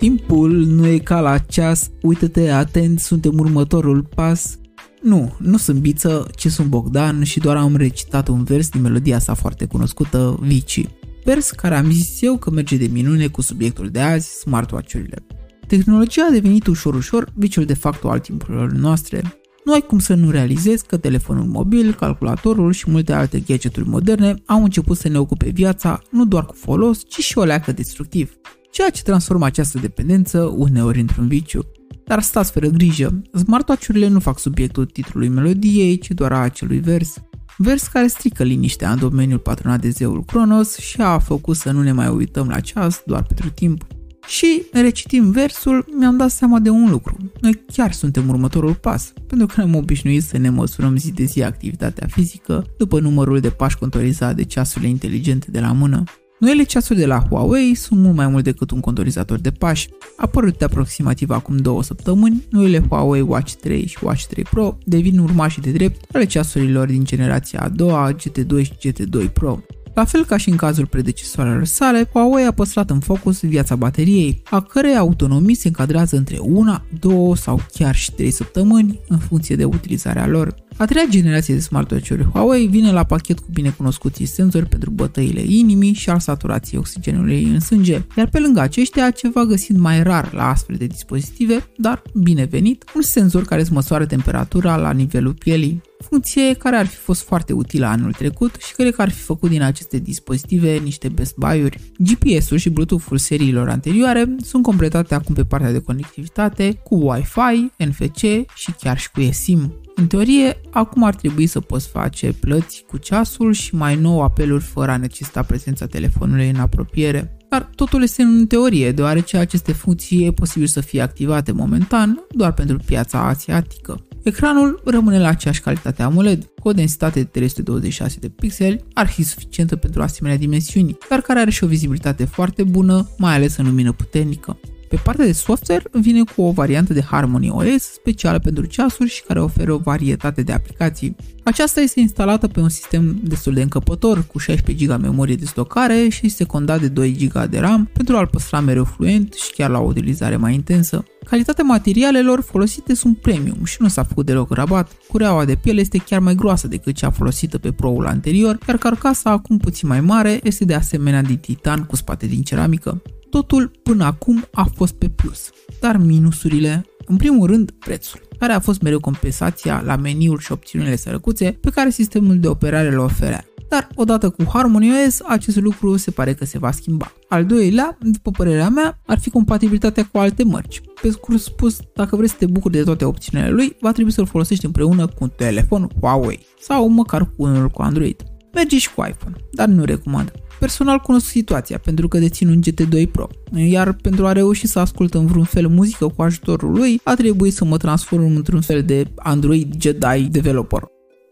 Timpul nu e ca la ceas, uită-te atent, suntem următorul pas. Nu, nu sunt Biță, ci sunt Bogdan și doar am recitat un vers din melodia sa foarte cunoscută, Vici. Vers care am zis eu că merge de minune cu subiectul de azi, smartwatch-urile. Tehnologia a devenit ușor ușor viciul de facto al timpurilor noastre. Nu ai cum să nu realizezi că telefonul mobil, calculatorul și multe alte gadgeturi moderne au început să ne ocupe viața nu doar cu folos, ci și o leacă destructiv, ceea ce transformă această dependență uneori într-un viciu. Dar stați fără grijă, smartwatch-urile nu fac subiectul titlului melodiei, ci doar a acelui vers. Vers care strică liniștea în domeniul patronat de zeul Cronos și a făcut să nu ne mai uităm la ceas doar pentru timp. Și, recitim versul, mi-am dat seama de un lucru. Noi chiar suntem următorul pas, pentru că ne-am obișnuit să ne măsurăm zi de zi activitatea fizică după numărul de pași contorizat de ceasurile inteligente de la mână. Noile ceasuri de la Huawei sunt mult mai mult decât un contorizator de pași. Apărute aproximativ acum două săptămâni, noile Huawei Watch 3 și Watch 3 Pro devin urmașii de drept ale ceasurilor din generația a doua, GT2 și GT2 Pro. La fel ca și în cazul predecesoarelor sale, Huawei a păstrat în focus viața bateriei, a cărei autonomii se încadrează între una, două sau chiar și trei săptămâni în funcție de utilizarea lor. A treia generație de smartwatch-uri Huawei vine la pachet cu binecunoscuții senzori pentru bătăile inimii și al saturației oxigenului în sânge, iar pe lângă aceștia ceva găsit mai rar la astfel de dispozitive, dar binevenit, un senzor care îți măsoară temperatura la nivelul pielii funcție care ar fi fost foarte utilă anul trecut și cred că ar fi făcut din aceste dispozitive niște best buy-uri. GPS-ul și Bluetooth-ul seriilor anterioare sunt completate acum pe partea de conectivitate cu Wi-Fi, NFC și chiar și cu eSIM. În teorie, acum ar trebui să poți face plăți cu ceasul și mai nou apeluri fără a necesita prezența telefonului în apropiere. Dar totul este în teorie, deoarece aceste funcții e posibil să fie activate momentan doar pentru piața asiatică. Ecranul rămâne la aceeași calitate AMOLED, cu o densitate de 326 de pixeli, ar fi suficientă pentru asemenea dimensiuni, dar care are și o vizibilitate foarte bună, mai ales în lumină puternică. Pe partea de software vine cu o variantă de Harmony OS specială pentru ceasuri și care oferă o varietate de aplicații. Aceasta este instalată pe un sistem destul de încăpător, cu 16 GB memorie de stocare și secundat de 2 GB de RAM pentru a-l păstra mereu fluent și chiar la o utilizare mai intensă. Calitatea materialelor folosite sunt premium și nu s-a făcut deloc rabat. Cureaua de piele este chiar mai groasă decât cea folosită pe Pro-ul anterior, iar carcasa acum puțin mai mare este de asemenea din titan cu spate din ceramică. Totul până acum a fost pe plus, dar minusurile, în primul rând prețul, care a fost mereu compensația la meniul și opțiunile sărăcuțe pe care sistemul de operare le oferea. Dar odată cu Harmony OS, acest lucru se pare că se va schimba. Al doilea, după părerea mea, ar fi compatibilitatea cu alte mărci. Pe scurt spus, dacă vrei să te bucuri de toate opțiunile lui, va trebui să-l folosești împreună cu un telefon Huawei sau măcar cu unul cu Android. Merge și cu iPhone, dar nu recomand. Personal cunosc situația pentru că dețin un GT2 Pro, iar pentru a reuși să ascult în vreun fel muzică cu ajutorul lui, a trebuit să mă transform într-un fel de Android Jedi developer.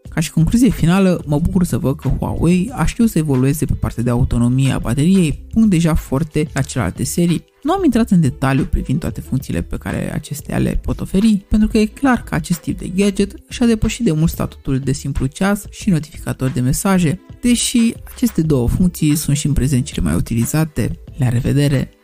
Ca și concluzie finală, mă bucur să văd că Huawei a știut să evolueze pe partea de autonomie a bateriei, punct deja foarte la celelalte serii. Nu am intrat în detaliu privind toate funcțiile pe care acestea le pot oferi, pentru că e clar că acest tip de gadget și-a depășit de mult statutul de simplu ceas și notificator de mesaje, deși aceste două funcții sunt și în prezent cele mai utilizate. La revedere!